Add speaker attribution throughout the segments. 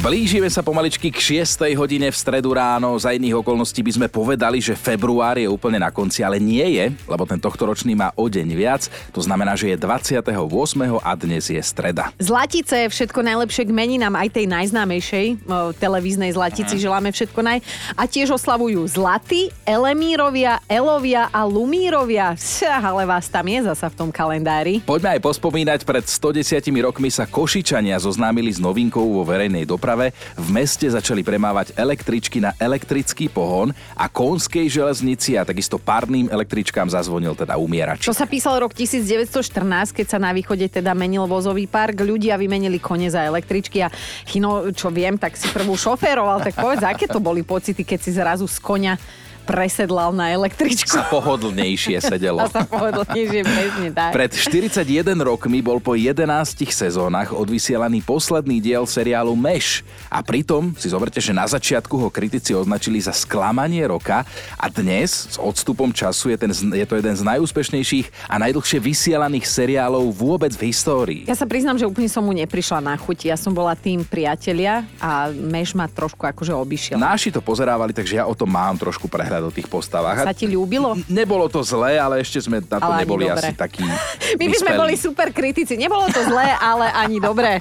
Speaker 1: Blížime sa pomaličky k 6. hodine v stredu ráno. Za iných okolností by sme povedali, že február je úplne na konci, ale nie je, lebo ten tohtoročný má o deň viac. To znamená, že je 28. a dnes je streda.
Speaker 2: Zlatice, všetko najlepšie k meninám, aj tej najznámejšej televíznej Zlatici želáme všetko naj... A tiež oslavujú Zlaty, Elemírovia, Elovia a Lumírovia. Psia, ale vás tam je zasa v tom kalendári.
Speaker 1: Poďme aj pospomínať, pred 110 rokmi sa Košičania zoznámili s novinkou vo verejnej doprave. V meste začali premávať električky na elektrický pohon a konskej železnici a takisto párnym električkám zazvonil teda umierač.
Speaker 2: To sa písal rok 1914, keď sa na východe teda menil vozový park. Ľudia vymenili kone za električky a Chino, čo viem, tak si prvú šoféroval. Tak povedz, aké to boli pocity, keď si zrazu z konia presedlal na električku.
Speaker 1: Sa pohodlnejšie sedelo.
Speaker 2: A sa pohodlnejšie, presne tak.
Speaker 1: Pred 41 rokmi bol po 11 sezónach odvysielaný posledný diel seriálu Meš. A pritom si zoberte, že na začiatku ho kritici označili za sklamanie roka a dnes s odstupom času je, ten, je to jeden z najúspešnejších a najdlhšie vysielaných seriálov vôbec v histórii.
Speaker 2: Ja sa priznám, že úplne som mu neprišla na chuť. Ja som bola tým priatelia a Meš ma trošku akože obišiel.
Speaker 1: Náši to pozerávali, takže ja o tom mám trošku prehľad o tých postavách.
Speaker 2: Sa ti ľúbilo?
Speaker 1: Nebolo to zlé, ale ešte sme na to
Speaker 2: Ale
Speaker 1: neboli
Speaker 2: dobre.
Speaker 1: asi takí
Speaker 2: My by sme boli super kritici. Nebolo to zlé, ale ani dobré.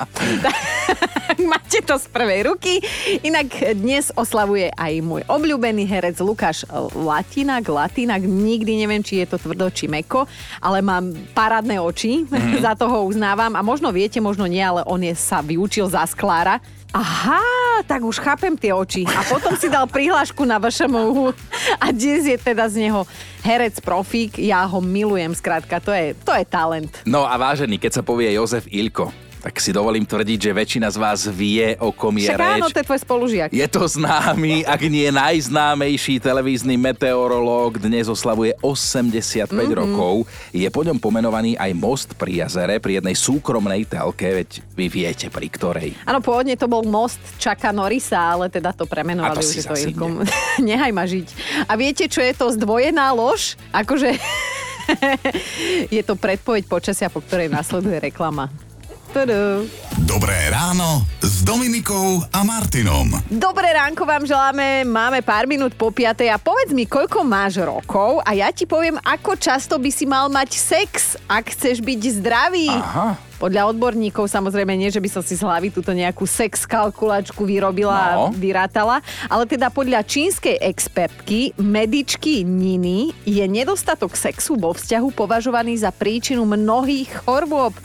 Speaker 2: Máte to z prvej ruky. Inak dnes oslavuje aj môj obľúbený herec Lukáš Latinak. Latinak, nikdy neviem, či je to tvrdo, či meko, ale mám parádne oči, mm-hmm. za toho uznávam. A možno viete, možno nie, ale on je, sa vyučil za sklára. Aha, tak už chápem tie oči. A potom si dal prihlášku na VŠMU a dnes je teda z neho herec profík. Ja ho milujem, skrátka, to je, to je talent.
Speaker 1: No a vážený, keď sa povie Jozef Ilko, tak si dovolím tvrdiť, že väčšina z vás vie, o kom je
Speaker 2: Však
Speaker 1: reč.
Speaker 2: áno, to je tvoj spolužiak.
Speaker 1: Je to známy, ak nie najznámejší televízny meteorológ, dnes oslavuje 85
Speaker 2: Mhm.
Speaker 1: mm-hmm. rokov. Je po ňom pomenovaný aj most pri jazere, pri jednej súkromnej telke, veď vy viete pri ktorej.
Speaker 2: Áno, pôvodne to bol most Čaka Norisa, ale teda to
Speaker 1: A to
Speaker 2: premenovali už to Ilkom. Nehaj ma žiť. A viete, čo je to zdvojená lož? Akože je to predpoveď počasia, po ktorej nasleduje reklama. Tudu.
Speaker 3: Dobré ráno s Dominikou a Martinom.
Speaker 2: Dobré ránko vám želáme, máme pár minút po piatej a povedz mi, koľko máš rokov a ja ti poviem, ako často by si mal mať sex, ak chceš byť zdravý.
Speaker 1: Aha.
Speaker 2: Podľa odborníkov samozrejme nie, že by som si z hlavy túto nejakú sex kalkulačku vyrobila
Speaker 1: No.
Speaker 2: a vyrátala, ale teda podľa čínskej expertky, medičky Niny, je nedostatok sexu vo vzťahu považovaný za príčinu mnohých chorôb.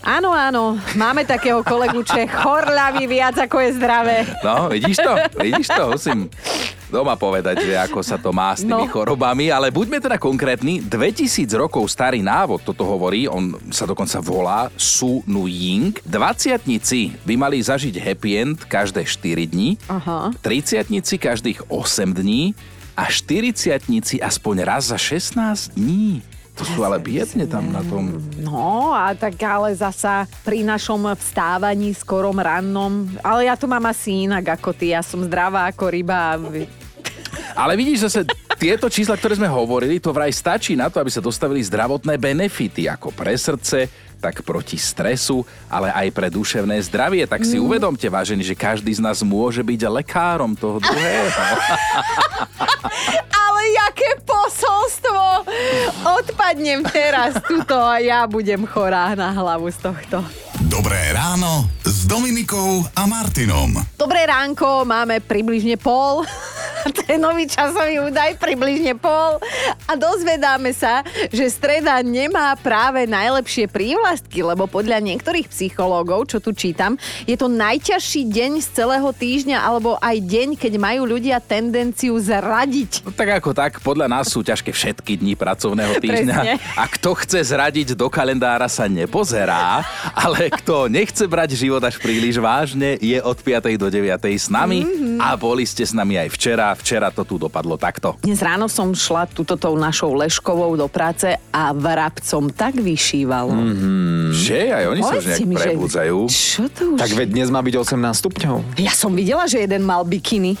Speaker 2: Áno, áno, máme takého kolegu, je chorľavý viac ako je zdravé.
Speaker 1: No, vidíš to? Vidíš to? Musím doma povedať, že ako sa to má s tými
Speaker 2: No.
Speaker 1: chorobami, ale buďme teda konkrétni. 2000 rokov starý návod toto hovorí, on sa dokonca volá Su Nu Ying. 20 by mali zažiť happy end každé 4 dní,
Speaker 2: Aha.
Speaker 1: 30 každých 8 dní a 40 aspoň raz za 16 dní. To sú ale biedne tam na tom.
Speaker 2: No a tak ale zasa pri našom vstávaní skorom rannom, ale ja to mám asi inak ako ty, ja som zdravá ako ryba.
Speaker 1: Ale vidíš zase, tieto čísla, ktoré sme hovorili, to vraj stačí na to, aby sa dostavili zdravotné benefity, ako pre srdce, tak proti stresu, ale aj pre duševné zdravie. Tak si uvedomte, vážení, že každý z nás môže byť lekárom toho druhého.
Speaker 2: Posolstvo! Odpadnem teraz tuto a ja budem chorá na hlavu z tohto.
Speaker 3: Dobré ráno s Dominikou a Martinom.
Speaker 2: Dobré ránko, máme približne pol. To je nový časový údaj, približne pol. A dozvedáme sa, že streda nemá práve najlepšie prívlastky, lebo podľa niektorých psychológov, čo tu čítam, je to najťažší deň z celého týždňa, alebo aj deň, keď majú ľudia tendenciu zradiť.
Speaker 1: No, tak ako tak, podľa nás sú ťažké všetky dni pracovného týždňa.
Speaker 2: Presne.
Speaker 1: A kto chce zradiť do kalendára sa nepozerá, ale kto nechce brať život až príliš vážne, je od 5. do 9. s nami
Speaker 2: Mhm.
Speaker 1: a boli ste s nami aj včera. Včera to tu dopadlo takto.
Speaker 2: Dnes ráno som šla túto tou našou Leškovou do práce a vrabcom tak vyšívalo. Mm.
Speaker 1: Že? Aj oni sa už nejak prebudzajú.
Speaker 2: Čo to už?
Speaker 4: Tak veď dnes má byť 18 stupňov.
Speaker 2: Ja som videla, že jeden mal bikiny.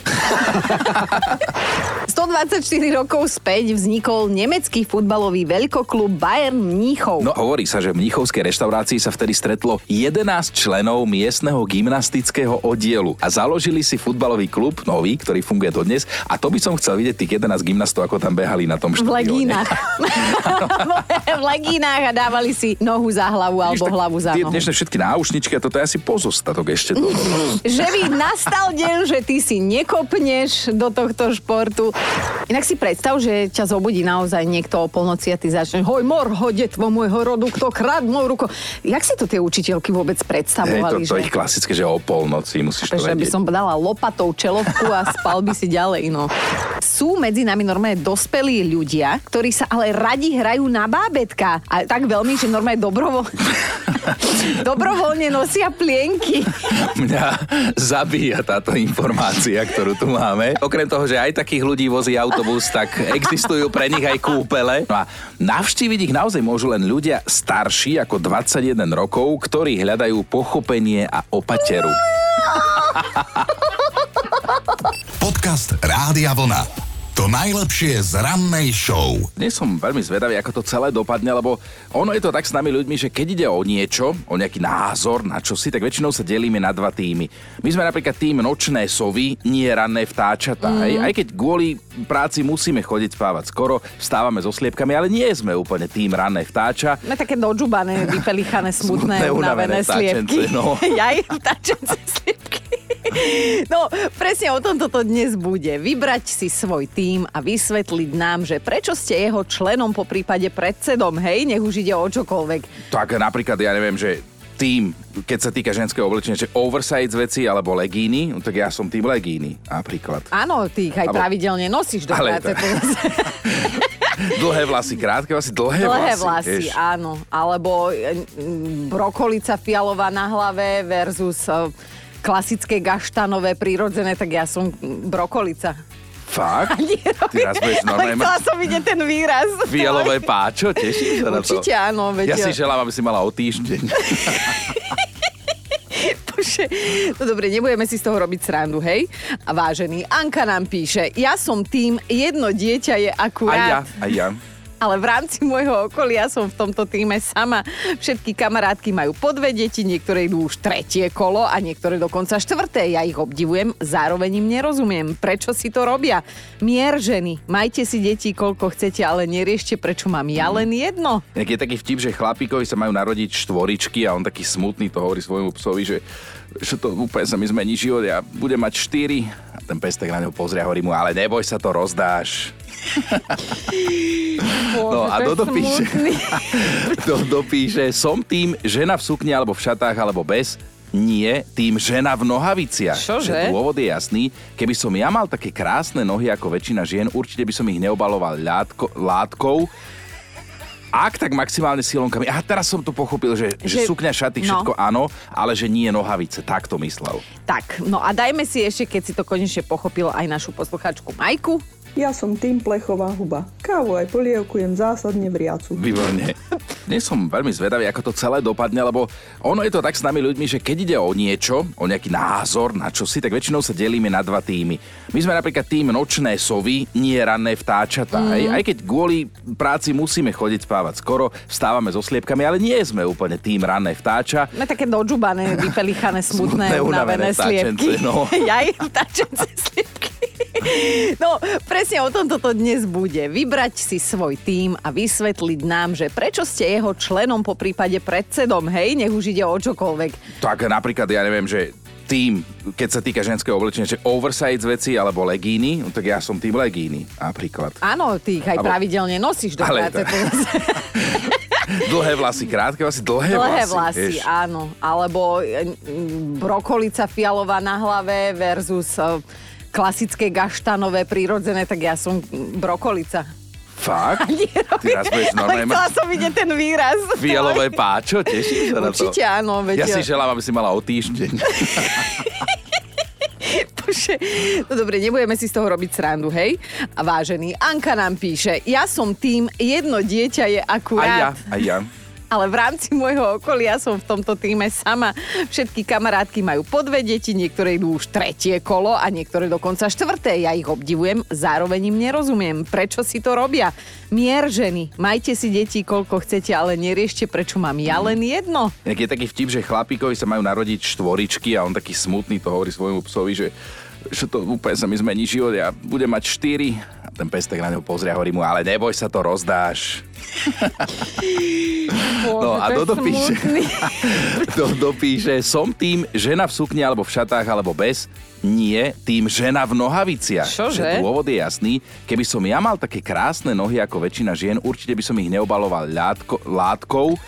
Speaker 2: 150 124 rokov späť vznikol nemecký futbalový veľkoklub Bayern Mníchov.
Speaker 1: No hovorí sa, že v Mníchovskej reštaurácii sa vtedy stretlo 11 členov miestneho gymnastického oddielu a založili si futbalový klub, nový, ktorý funguje dodnes a to by som chcel vidieť tých 11 gymnastov, ako tam behali na tom
Speaker 2: v
Speaker 1: štadióne.
Speaker 2: legínach. v legínach a dávali si nohu za hlavu alebo
Speaker 1: tak
Speaker 2: hlavu za nohu.
Speaker 1: dnešné všetky náušničky a toto je asi pozostatok ešte toho.
Speaker 2: že by nastal deň, že ty si nekopneš do tohto športu. Inak si predstav, že ťa zobudí naozaj niekto o polnoci a ty začneš hoj mor, hodetvo môjho rodu, kto kradnul ruko. Jak si to tie učiteľky vôbec
Speaker 1: Hej,
Speaker 2: predstavovali?
Speaker 1: to, to
Speaker 2: že...
Speaker 1: ich klasické, že o polnoci musíš to
Speaker 2: že by
Speaker 1: vedieť.
Speaker 2: som dala lopatou čelovku a spal by si ďalej, no. Sú medzi nami normálne dospelí ľudia, ktorí sa ale radi hrajú na bábetka. A tak veľmi, že normálne dobrovo... dobrovoľne nosia plienky.
Speaker 1: Mňa zabíja táto informácia, ktorú tu máme. Okrem toho, že aj takých ľudí vozí autobus, tak existujú pre nich aj kúpele. No a navštíviť ich naozaj môžu len ľudia starší ako 21 rokov, ktorí hľadajú pochopenie a opateru.
Speaker 3: Podcast Rádia Vlna. To najlepšie z rannej show.
Speaker 1: Dnes som veľmi zvedavý, ako to celé dopadne, lebo ono je to tak s nami ľuďmi, že keď ide o niečo, o nejaký názor na čosi, tak väčšinou sa delíme na dva týmy. My sme napríklad tým nočné sovy, nie ranné vtáčatá. Mm. Aj, aj keď kvôli práci musíme chodiť spávať skoro, vstávame so sliepkami, ale nie sme úplne tým ranné vtáča.
Speaker 2: No také dožubané, vypelichané, smutné,
Speaker 1: Smutné, unavené
Speaker 2: unavené sliepky.
Speaker 1: vtáčence, no.
Speaker 2: Jaj, vtáčence sliepky. No, presne o tom toto dnes bude. Vybrať si svoj tím a vysvetliť nám, že prečo ste jeho členom, po prípade predsedom, hej, nech už ide o čokoľvek.
Speaker 1: Tak napríklad, ja neviem, že tým, keď sa týka ženského oblečenia, že oversize veci alebo legíny, no tak ja som tým legíny, napríklad.
Speaker 2: Áno, ty ich aj
Speaker 1: Alebo-
Speaker 2: pravidelne nosíš do
Speaker 1: Ale
Speaker 2: práce.
Speaker 1: to- Dlhé vlasy, krátke vlasy, dlhé,
Speaker 2: Dlhé
Speaker 1: vlasy.
Speaker 2: vlasy,
Speaker 1: vieš.
Speaker 2: áno. Alebo e, m, brokolica fialová na hlave versus e, klasické gaštanové, prírodzené, tak ja som brokolica.
Speaker 1: Fakt? Ty raz budeš normálne mať
Speaker 2: som vidieť ten výraz.
Speaker 1: fialové páčo, tešíš sa na to?
Speaker 2: Určite áno, veď...
Speaker 1: Ja si želám, aby si mala o týždeň.
Speaker 2: Bože. No dobre, nebudeme si z toho robiť srandu, hej? A vážený, Anka nám píše, ja som tým, jedno dieťa je
Speaker 1: Aj ja,
Speaker 2: akurát,
Speaker 1: aj ja.
Speaker 2: Ale v rámci môjho okolia som v tomto týme sama. Všetky kamarátky majú po dve deti, niektoré idú už tretie kolo a niektoré dokonca štvrté. Ja ich obdivujem, zároveň im nerozumiem. Prečo si to robia? Mier ženy, majte si deti koľko chcete, ale neriešte, prečo mám ja len jedno.
Speaker 1: Jak je taký vtip, že chlapíkovi sa majú narodiť štvoričky a on taký smutný to hovorí svojmu psovi, že, že to úplne sa mi zmení život, ja budem mať štyri. A ten pes tak na neho pozrie a hovorí mu, ale neboj sa, to rozdáš. No a Dodo píše. Dodo píše, som tým žena v sukni alebo v šatách alebo bez, nie, tým žena v nohaviciach.
Speaker 2: Čože?
Speaker 1: Že Dôvod je jasný. Keby som ja mal také krásne nohy ako väčšina žien, určite by som ich neobaloval ľátko, látkou, ak tak maximálne silonkami. A teraz som to pochopil, že, že,
Speaker 2: Že-
Speaker 1: sukňa, šaty,
Speaker 2: no.
Speaker 1: všetko áno, ale že nie nohavice. Tak to myslel.
Speaker 2: Tak, no a dajme si ešte, keď si to konečne pochopil, aj našu posluchačku Majku.
Speaker 4: Ja som tým plechová huba. Kávu aj polievku jem zásadne vriacu.
Speaker 1: Výborne. Dnes som veľmi zvedavý, ako to celé dopadne, lebo ono je to tak s nami ľuďmi, že keď ide o niečo, o nejaký názor na čosi, tak väčšinou sa delíme na dva týmy. My sme napríklad tým nočné sovy, nie ranné vtáčatá. Mm. Aj, aj keď kvôli práci musíme chodiť spávať skoro, vstávame so sliepkami, ale nie sme úplne tým ranné vtáča.
Speaker 2: No také dožubané, vypelichané, smutné,
Speaker 1: Smutné,
Speaker 2: unavené
Speaker 1: unavené vtáčence,
Speaker 2: sliepky.
Speaker 1: no.
Speaker 2: Jaj, vtáčence sliepky. No, presne o tom toto dnes bude. Vybrať si svoj tím a vysvetliť nám, že prečo ste jeho členom, po prípade predsedom, hej, nech už ide o čokoľvek.
Speaker 1: Tak napríklad, ja neviem, že tým, keď sa týka ženského oblečenia, že oversize veci alebo legíny, no tak ja som tým legíny, napríklad.
Speaker 2: Áno, ty ich aj
Speaker 1: Alebo-
Speaker 2: pravidelne nosíš do
Speaker 1: Ale
Speaker 2: práce.
Speaker 1: to- Dlhé vlasy, krátke vlasy, dlhé,
Speaker 2: Dlhé
Speaker 1: vlasy.
Speaker 2: vlasy,
Speaker 1: vieš.
Speaker 2: áno. Alebo e, m, brokolica fialová na hlave versus e, klasické gaštanové, prírodzené, tak ja som brokolica.
Speaker 1: Fakt? Ty raz budeš normálne mať
Speaker 2: som vidieť ten výraz.
Speaker 1: fialové páčo, tešíš sa na to?
Speaker 2: Určite áno, veď...
Speaker 1: Ja si želám, aby si mala o týždeň.
Speaker 2: Bože. No dobre, nebudeme si z toho robiť srandu, hej? A vážený, Anka nám píše, ja som tým, jedno dieťa je
Speaker 1: Aj ja,
Speaker 2: akurát,
Speaker 1: aj ja.
Speaker 2: Ale v rámci môjho okolia som v tomto týme sama. Všetky kamarátky majú po dve deti, niektoré idú už tretie kolo a niektoré dokonca štvrté. Ja ich obdivujem, zároveň im nerozumiem. Prečo si to robia? Mier ženy, majte si deti koľko chcete, ale neriešte, prečo mám ja len jedno.
Speaker 1: Inak je taký vtip, že chlapíkovi sa majú narodiť štvoričky a on taký smutný to hovorí svojmu psovi, že že to úplne sa mi zmení život, ja budem mať štyri. A ten pes tak na neho pozrie a hovorí mu, ale neboj sa, to rozdáš. No a Dodo píše, Dodo píše, som tým žena v sukni alebo v šatách alebo bez, nie tým žena v nohaviciach.
Speaker 2: Čože?
Speaker 1: Že dôvod je jasný. Keby som ja mal také krásne nohy ako väčšina žien, určite by som ich neobaloval ľátko, látkou,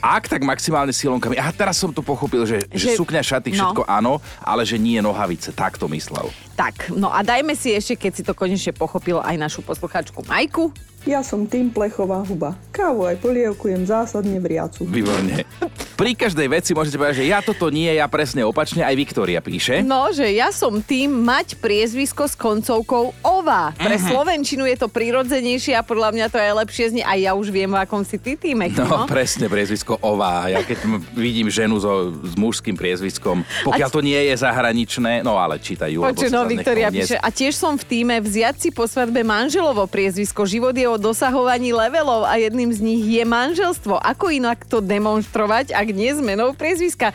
Speaker 1: ak, tak maximálne silonkami. A teraz som to pochopil, že, že, že sukňa, šaty, všetko no. áno, ale že nie nohavice. Tak to myslel.
Speaker 2: Tak, no a dajme si ešte, keď si to konečne pochopil, aj našu posluchačku Majku.
Speaker 4: Ja som tým plechová huba. Kávu aj polievku jem zásadne vriacu.
Speaker 1: Výborne. Pri každej veci môžete povedať, že ja toto nie, ja presne opačne, aj Viktória píše.
Speaker 2: No, že ja som tým mať priezvisko s koncovkou ová. Pre uh-huh. Slovenčinu je to prirodzenejšie a podľa mňa to je lepšie znie. A ja už viem, v akom si ty týme.
Speaker 1: No, no, presne, priezvisko ová. Ja keď vidím ženu so, s mužským priezviskom, pokiaľ a... to nie je zahraničné, no ale čítajú.
Speaker 2: Počuť, no, Viktória píše. A tiež som v týme vziať si po svadbe manželovo priezvisko. Život je o dosahovaní levelov a jedným z nich je manželstvo. Ako inak to demonstrovať, ak nie zmenou priezviska?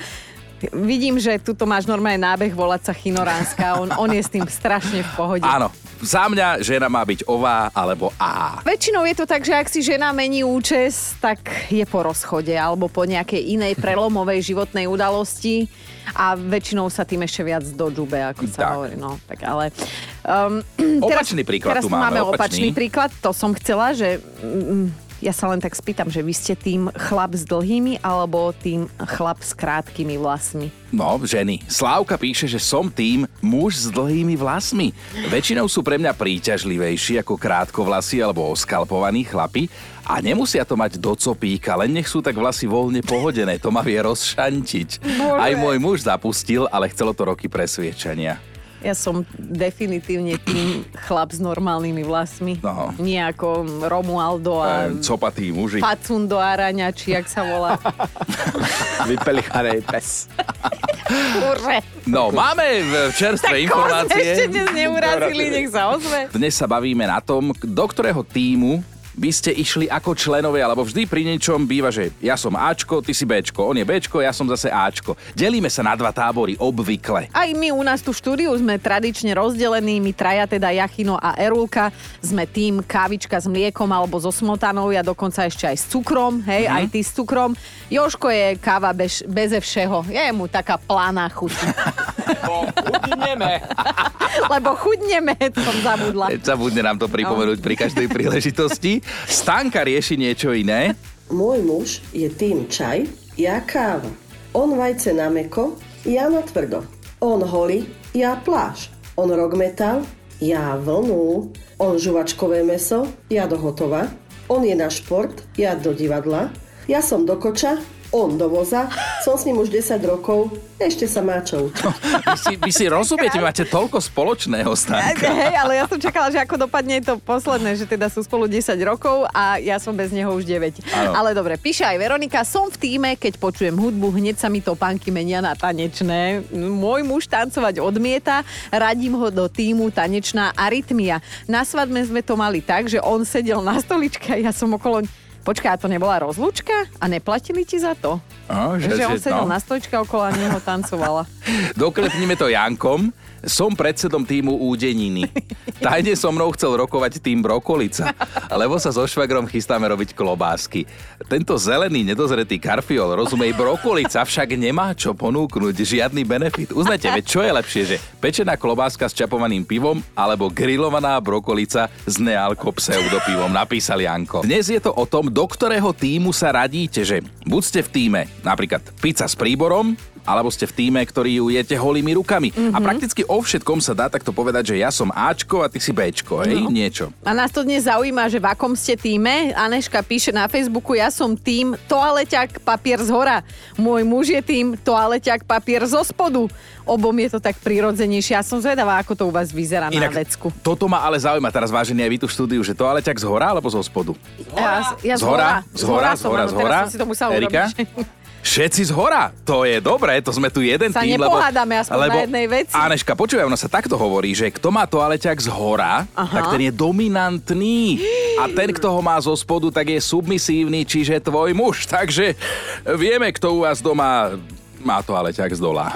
Speaker 2: Vidím, že tuto máš normálne nábeh volať sa Chinoránska. On, on je s tým strašne v pohode.
Speaker 1: Áno, za mňa žena má byť ová alebo a.
Speaker 2: Väčšinou je to tak, že ak si žena mení účes, tak je po rozchode alebo po nejakej inej prelomovej životnej udalosti a väčšinou sa tým ešte viac dožube, ako sa tak. hovorí. No, tak ale...
Speaker 1: Um, opačný teraz, príklad
Speaker 2: teraz
Speaker 1: tu máme.
Speaker 2: máme opačný. opačný príklad, to som chcela, že... Um, ja sa len tak spýtam, že vy ste tým chlap s dlhými alebo tým chlap s krátkými vlasmi?
Speaker 1: No, ženy. Slávka píše, že som tým muž s dlhými vlasmi. Väčšinou sú pre mňa príťažlivejší ako krátkovlasy alebo oskalpovaní chlapi a nemusia to mať do copíka, len nech sú tak vlasy voľne pohodené, to ma vie rozšantiť. Bože. Aj môj muž zapustil, ale chcelo to roky presviečania.
Speaker 2: Ja som definitívne tým chlap s normálnymi vlasmi. No. Nie ako Romualdo a...
Speaker 1: E, copatý muži.
Speaker 2: Facundo Araňa, či jak sa volá.
Speaker 5: Vypelichanej pes.
Speaker 2: Urže.
Speaker 1: No, máme čerstvé tak informácie.
Speaker 2: ešte dnes neurazili, nech sa ozve.
Speaker 1: Dnes sa bavíme na tom, do ktorého týmu by ste išli ako členovia, alebo vždy pri niečom býva, že ja som Ačko, ty si Bčko, on je Bčko, ja som zase Ačko. Delíme sa na dva tábory, obvykle.
Speaker 2: Aj my u nás tu štúdiu sme tradične rozdelení, my traja teda Jachino a Erulka, sme tým kávička s mliekom alebo so smotanou, ja dokonca ešte aj s cukrom, hej, mm-hmm. aj ty s cukrom. Joško je káva bez, beze všeho, je mu taká plána chuť.
Speaker 5: chudneme.
Speaker 2: Lebo chudneme, som zabudla.
Speaker 1: Zabudne nám to pripomenúť no. pri každej príležitosti. Stanka rieši niečo iné.
Speaker 6: Môj muž je tým čaj, ja káva. On vajce na meko, ja na tvrdo. On holí, ja pláž. On rock metal, ja vlnu. On žuvačkové meso, ja do hotova. On je na šport, ja do divadla. Ja som do koča, on do voza, som s ním už 10 rokov, ešte sa má čo učiť.
Speaker 1: vy, si, vy si rozumiete, máte toľko spoločného, Stanka.
Speaker 2: Hej, ale ja som čakala, že ako dopadne to posledné, že teda sú spolu 10 rokov a ja som bez neho už 9. Ano. Ale dobre, píše aj Veronika, som v týme, keď počujem hudbu, hneď sa mi to pánky menia na tanečné. Môj muž tancovať odmieta, radím ho do týmu tanečná arytmia. Na svadbe sme to mali tak, že on sedel na stoličke a ja som okolo Počkaj, a to nebola rozlúčka? A neplatili ti za to?
Speaker 1: A, že,
Speaker 2: že on sedel no. na stoličke okolo a neho tancovala.
Speaker 1: Doklepnime to Jankom. Som predsedom týmu Údeniny. Tajne so mnou chcel rokovať tým Brokolica, lebo sa so švagrom chystáme robiť klobásky. Tento zelený, nedozretý karfiol, rozumej, Brokolica však nemá čo ponúknuť, žiadny benefit. Uznajte, veď čo je lepšie, že pečená klobáska s čapovaným pivom alebo grillovaná brokolica s nealko pseudopivom, napísal Janko. Dnes je to o tom, do ktorého týmu sa radíte, že buď ste v týme napríklad pizza s príborom, alebo ste v týme, ktorý ju jete holými rukami.
Speaker 2: Mhm.
Speaker 1: A prakticky o všetkom sa dá takto povedať, že ja som Ačko a ty si Bčko, hej,
Speaker 2: No.
Speaker 1: niečo.
Speaker 2: A nás to dnes zaujíma, že v akom ste týme. Aneška píše na Facebooku, ja som tým toaleťak papier z hora. Môj muž je tým toaleťak papier zo spodu. Obom je to tak prirodzenejšie. Ja som zvedavá, ako to u vás vyzerá na vecku.
Speaker 1: toto ma ale zaujíma teraz vážený aj vy tu v štúdiu, že toaleťak z hora alebo zo spodu?
Speaker 2: Ja, ja
Speaker 1: Z hora, z hora, z
Speaker 2: som,
Speaker 1: hora,
Speaker 2: áno,
Speaker 1: z
Speaker 2: teraz
Speaker 1: hora.
Speaker 2: som si to musela
Speaker 1: Erika?
Speaker 2: urobiť.
Speaker 1: Všetci z hora. To je dobré, to sme tu jeden
Speaker 2: Sa
Speaker 1: tým,
Speaker 2: nepohádame aspoň
Speaker 1: lebo,
Speaker 2: na jednej veci.
Speaker 1: Aneška, počúvaj, ono sa takto hovorí, že kto má toaleťak z hora,
Speaker 2: Aha.
Speaker 1: tak ten je dominantný. A ten, kto ho má zo spodu, tak je submisívny, čiže tvoj muž. Takže vieme, kto u vás doma má toaleťak z dola.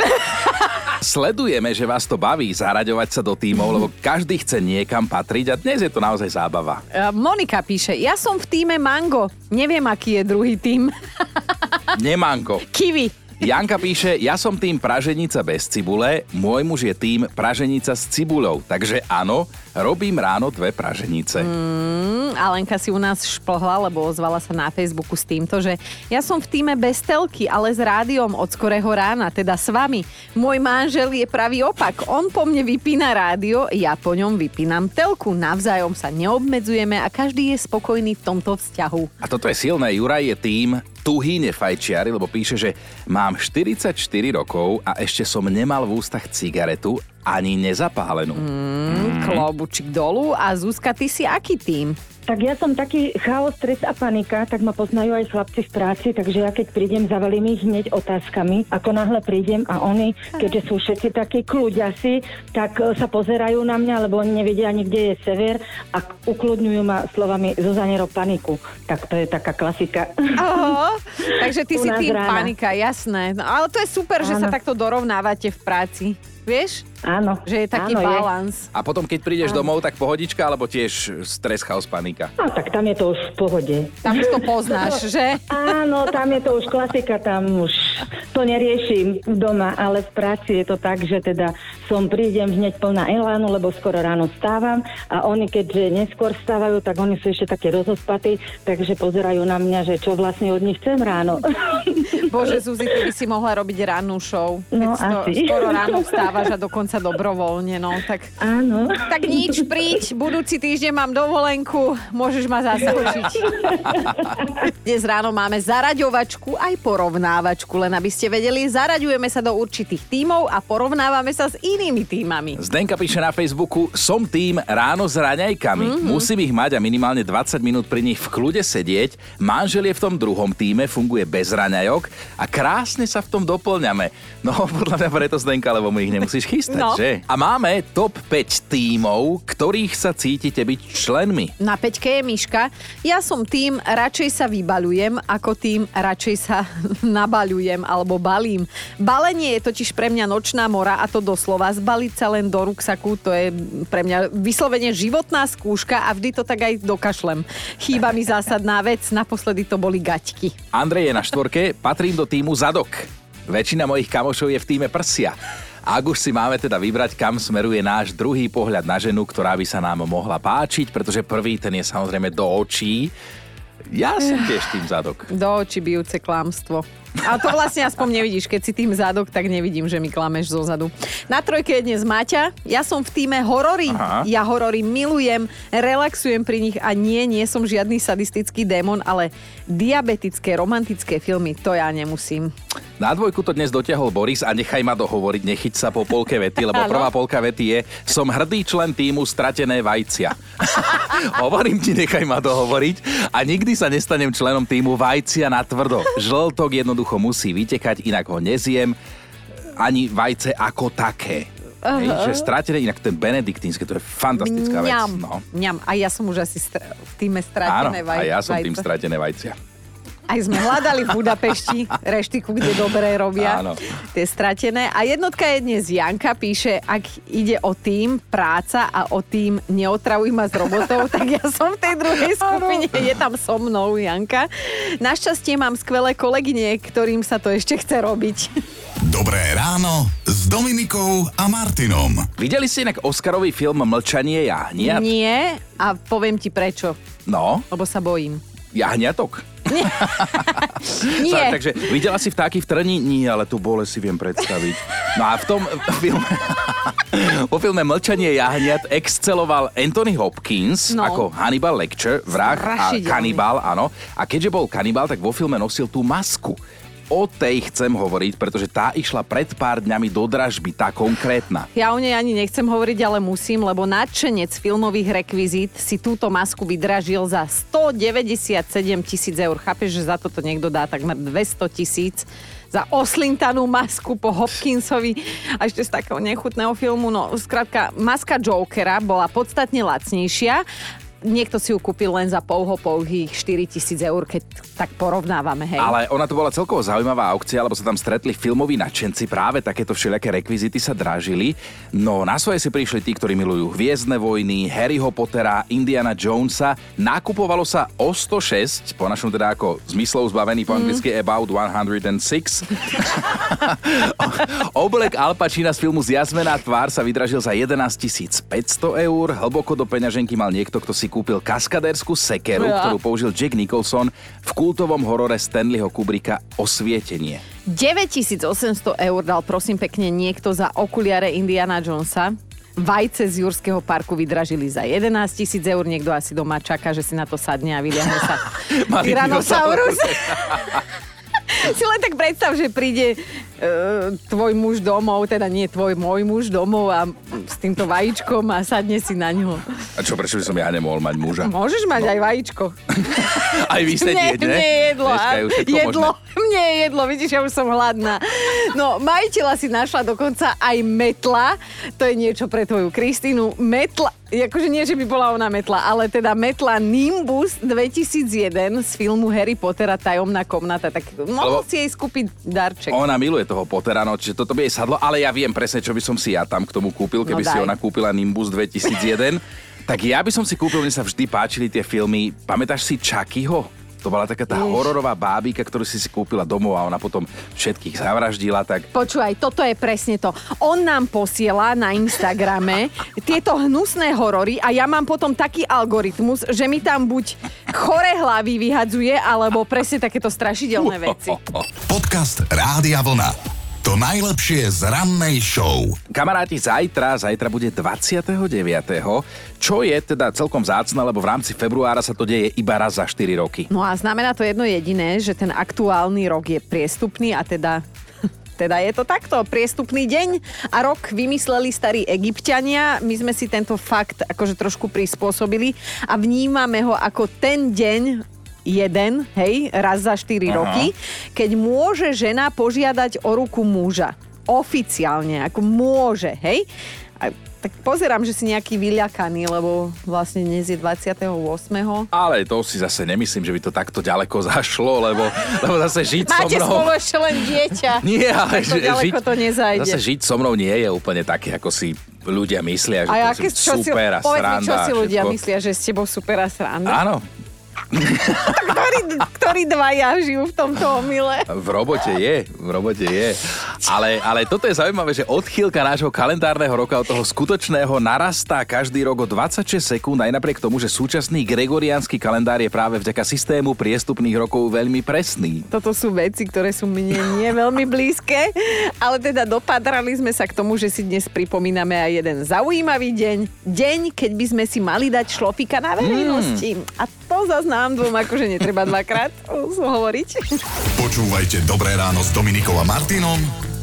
Speaker 1: Sledujeme, že vás to baví zaraďovať sa do tímov, lebo každý chce niekam patriť a dnes je to naozaj zábava.
Speaker 2: Monika píše, ja som v týme Mango. Neviem, aký je druhý tým.
Speaker 1: Nemanko.
Speaker 2: Kiwi.
Speaker 1: Janka píše, ja som tým praženica bez cibule, môj muž je tým praženica s cibulou. Takže áno, robím ráno dve praženice.
Speaker 2: Mm, Alenka si u nás šplhla, lebo ozvala sa na Facebooku s týmto, že ja som v týme bez telky, ale s rádiom od skorého rána, teda s vami. Môj manžel je pravý opak. On po mne vypína rádio, ja po ňom vypínam telku. Navzájom sa neobmedzujeme a každý je spokojný v tomto vzťahu.
Speaker 1: A toto je silné, Juraj je tým tuhý nefajčiari, lebo píše, že mám 44 rokov a ešte som nemal v ústach cigaretu ani nezapálenú.
Speaker 2: Mm, klobučík dolu. A Zuzka, ty si aký tým?
Speaker 7: Tak ja som taký chaos, stres a panika, tak ma poznajú aj chlapci v práci, takže ja keď prídem, zavalím ich hneď otázkami. Ako náhle prídem a oni, keďže sú všetci takí kľúďasi, tak e, sa pozerajú na mňa, lebo oni nevedia ani, kde je sever a ukludňujú ma slovami Zuzane rob paniku. Tak to je taká klasika.
Speaker 2: Oho, takže ty si tým
Speaker 7: rána.
Speaker 2: panika, jasné. No, ale to je super, že sa
Speaker 7: Áno.
Speaker 2: takto dorovnávate v práci. Vieš?
Speaker 7: Áno.
Speaker 2: Že je taký
Speaker 7: áno,
Speaker 2: balans.
Speaker 1: A potom, keď prídeš domov, tak pohodička, alebo tiež stres, chaos, panika?
Speaker 7: No tak tam je to už v pohode.
Speaker 2: Tam už to poznáš, že?
Speaker 7: Áno, tam je to už klasika, tam už to neriešim doma, ale v práci je to tak, že teda som prídem hneď plná elánu, lebo skoro ráno stávam a oni keďže neskôr stávajú, tak oni sú ešte také rozospatí, takže pozerajú na mňa, že čo vlastne od nich chcem ráno.
Speaker 2: Bože, Zuzi, ty by si mohla robiť rannú show.
Speaker 7: No, asi.
Speaker 2: skoro ráno vstávaš a dokonca dobrovoľne, no tak...
Speaker 7: Áno.
Speaker 2: Tak nič, príď, budúci týždeň mám dovolenku, môžeš ma zase učiť. Dnes ráno máme zaraďovačku aj porovnávačku, len aby ste vedeli, zaraďujeme sa do určitých tímov a porovnávame sa s inými tímami.
Speaker 1: Zdenka píše na Facebooku, som tým ráno s raňajkami.
Speaker 2: Mhm.
Speaker 1: Mm-hmm. Musím ich mať a minimálne 20 minút pri nich v kľude sedieť. Manžel je v tom druhom týme, funguje bez raňajok a krásne sa v tom doplňame. No podľa mňa preto Zdenka, lebo mu ich nemusíš chystať,
Speaker 2: No.
Speaker 1: že? A máme top 5 tímov, ktorých sa cítite byť členmi.
Speaker 2: Na peťke je Miška. Ja som tým, radšej sa vybaľujem, ako tým, radšej sa nabaľujem alebo balím. Balenie je totiž pre mňa nočná mora a to doslova. Zbaliť sa len do ruksaku, to je pre mňa vyslovene životná skúška a vždy to tak aj dokašlem. Chýba mi zásadná vec, naposledy to boli gaťky.
Speaker 1: Andrej je na štvorke, patrím do týmu Zadok. Väčšina mojich kamošov je v týme Prsia. A ak už si máme teda vybrať, kam smeruje náš druhý pohľad na ženu, ktorá by sa nám mohla páčiť, pretože prvý ten je samozrejme do očí. Ja som tiež tým zadok.
Speaker 2: Do očí bijúce klamstvo. A to vlastne aspoň nevidíš, keď si tým zadok, tak nevidím, že mi klameš zo zadu. Na trojke je dnes Maťa. Ja som v týme horory.
Speaker 1: Aha.
Speaker 2: Ja horory milujem, relaxujem pri nich a nie, nie som žiadny sadistický démon, ale diabetické, romantické filmy, to ja nemusím.
Speaker 1: Na dvojku to dnes dotiahol Boris a nechaj ma dohovoriť, nechyť sa po polke vety, lebo prvá polka vety je som hrdý člen týmu Stratené vajcia. Hovorím ti, nechaj ma dohovoriť a nikdy sa nestanem členom týmu Vajcia na tvrdo. Žltok jednoducho musí vytekať, inak ho nezjem ani vajce ako také. Hej, že stratené, inak ten benediktínske, to je fantastická vec.
Speaker 2: Mňam,
Speaker 1: No.
Speaker 2: mňam. A ja som už asi stra- v týme
Speaker 1: Áno,
Speaker 2: stratené
Speaker 1: a ja som tým
Speaker 2: vajce.
Speaker 1: stratené vajcia.
Speaker 2: Aj sme hľadali v Budapešti reštiku, kde dobre robia.
Speaker 1: Áno.
Speaker 2: Tie stratené. A jednotka je dnes Janka, píše, ak ide o tým, práca a o tým neotravuj ma s robotou, tak ja som v tej druhej skupine. Je tam so mnou Janka. Našťastie mám skvelé kolegyne, ktorým sa to ešte chce robiť.
Speaker 3: Dobré ráno s Dominikou a Martinom.
Speaker 1: Videli ste inak Oscarový film Mlčanie jahniat?
Speaker 2: Nie a poviem ti prečo.
Speaker 1: No,
Speaker 2: Lebo sa bojím.
Speaker 1: jahniatok.
Speaker 2: Nie.
Speaker 1: Sa, takže videla si vtáky v trni? Nie, ale tú bole si viem predstaviť. No a v tom filme... Po filme Mlčanie jahniat exceloval Anthony Hopkins
Speaker 2: No.
Speaker 1: ako Hannibal Lecter, vrah a kanibal, áno. A keďže bol kanibal, tak vo filme nosil tú masku. O tej chcem hovoriť, pretože tá išla pred pár dňami do dražby, tá konkrétna.
Speaker 2: Ja o nej ani nechcem hovoriť, ale musím, lebo nadšenec filmových rekvizít si túto masku vydražil za 197 tisíc eur. Chápeš, že za toto niekto dá takmer 200 tisíc za oslintanú masku po Hopkinsovi a ešte z takého nechutného filmu. No, skrátka, maska Jokera bola podstatne lacnejšia. Niekto si ju kúpil len za pouho pouhých 4 tisíc eur, keď tak porovnávame, hej.
Speaker 1: Ale ona to bola celkovo zaujímavá aukcia, lebo sa tam stretli filmoví nadšenci, práve takéto všelijaké rekvizity sa dražili. No na svoje si prišli tí, ktorí milujú Hviezdne vojny, Harryho Pottera, Indiana Jonesa. Nakupovalo sa o 106, po našom teda ako zmyslov zbavený po anglicky about 106. Oblek Al Pacina z filmu Zjazmená tvár sa vydražil za 11 500 eur. Hlboko do peňaženky mal niekto, kto si kúpil kaskadérskú sekeru,
Speaker 2: Ja.
Speaker 1: ktorú použil Jack Nicholson v kultovom horore Stanleyho Kubricka Osvietenie.
Speaker 2: 9800 eur dal prosím pekne niekto za okuliare Indiana Jonesa. Vajce z Jurského parku vydražili za 11 tisíc eur. Niekto asi doma čaká, že si na to sadne a vyliahne sa Tyrannosaurus. si len tak predstav, že príde tvoj muž domov, teda nie tvoj, môj muž domov a s týmto vajíčkom a sadne si na ňo.
Speaker 1: A čo, prečo by som ja nemohol mať muža?
Speaker 2: Môžeš mať aj vajíčko.
Speaker 1: Aj vysediť,
Speaker 2: mne,
Speaker 1: ne?
Speaker 2: mne je jedlo.
Speaker 1: Dneska
Speaker 2: a-
Speaker 1: je
Speaker 2: jedlo.
Speaker 1: možné.
Speaker 2: Mne je jedlo, vidíš, ja už som hladná. No, majiteľa si našla dokonca aj metla. To je niečo pre tvoju Kristínu. Metla, akože nie, že by bola ona metla, ale teda metla Nimbus 2001 z filmu Harry Pottera Tajomná komnata. Tak mohol
Speaker 1: Lebo-
Speaker 2: si jej skúpiť darček.
Speaker 1: Ona miluje toho Pottera, no, čiže toto by jej sadlo, ale ja viem presne, čo by som si ja tam k tomu kúpil, keby
Speaker 2: No
Speaker 1: si ona kúpila Nimbus 2001. tak ja by som si kúpil, mne sa vždy páčili tie filmy. Pamätáš si Chuckyho? To bola taká tá hororová bábika, ktorú si si kúpila domov a ona potom všetkých zavraždila, tak
Speaker 2: Počúvaj, toto je presne to. On nám posiela na Instagrame tieto hnusné horory a ja mám potom taký algoritmus, že mi tam buď chore hlavy vyhadzuje, alebo presne takéto strašidelné veci.
Speaker 3: Podcast Rádia Vlna. To najlepšie z rannej show.
Speaker 1: Kamaráti, zajtra, zajtra bude 29. Čo je teda celkom zácne, lebo v rámci februára sa to deje iba raz za 4 roky.
Speaker 2: No a znamená to jedno jediné, že ten aktuálny rok je priestupný a teda teda je to takto, priestupný deň a rok vymysleli starí egyptiania. My sme si tento fakt akože trošku prispôsobili a vnímame ho ako ten deň jeden, hej, raz za 4
Speaker 1: Aha.
Speaker 2: roky, keď môže žena požiadať o ruku muža. Oficiálne, ako môže, hej. A tak pozerám, že si nejaký vyľakaný, lebo vlastne dnes je 28.
Speaker 1: Ale to si zase nemyslím, že by to takto ďaleko zašlo, lebo, lebo zase žiť so
Speaker 2: Máte
Speaker 1: mnou...
Speaker 2: spolu ešte len dieťa.
Speaker 1: Nie, ale
Speaker 2: to ďaleko to nezajde.
Speaker 1: Zase žiť so mnou nie je úplne také, ako si ľudia myslia, že
Speaker 2: A
Speaker 1: to
Speaker 2: aké, si,
Speaker 1: super a
Speaker 2: povedz mi,
Speaker 1: sranda.
Speaker 2: čo si ľudia
Speaker 1: všetko.
Speaker 2: myslia, že s tebou super a sranda?
Speaker 1: Áno,
Speaker 2: Ktorí, ktorí dvaja žijú v tomto omyle?
Speaker 1: v robote je, v robote je. Ale, ale toto je zaujímavé, že odchýlka nášho kalendárneho roka od toho skutočného narastá každý rok o 26 sekúnd, aj napriek tomu, že súčasný gregoriánsky kalendár je práve vďaka systému priestupných rokov veľmi presný.
Speaker 2: Toto sú veci, ktoré sú mne nie veľmi blízke, ale teda dopadrali sme sa k tomu, že si dnes pripomíname aj jeden zaujímavý deň. Deň, keď by sme si mali dať šlofika na verejnosti. A to zase nám dvom akože netreba dvakrát hovoriť.
Speaker 3: Počúvajte Dobré ráno s Dominikou a Martinom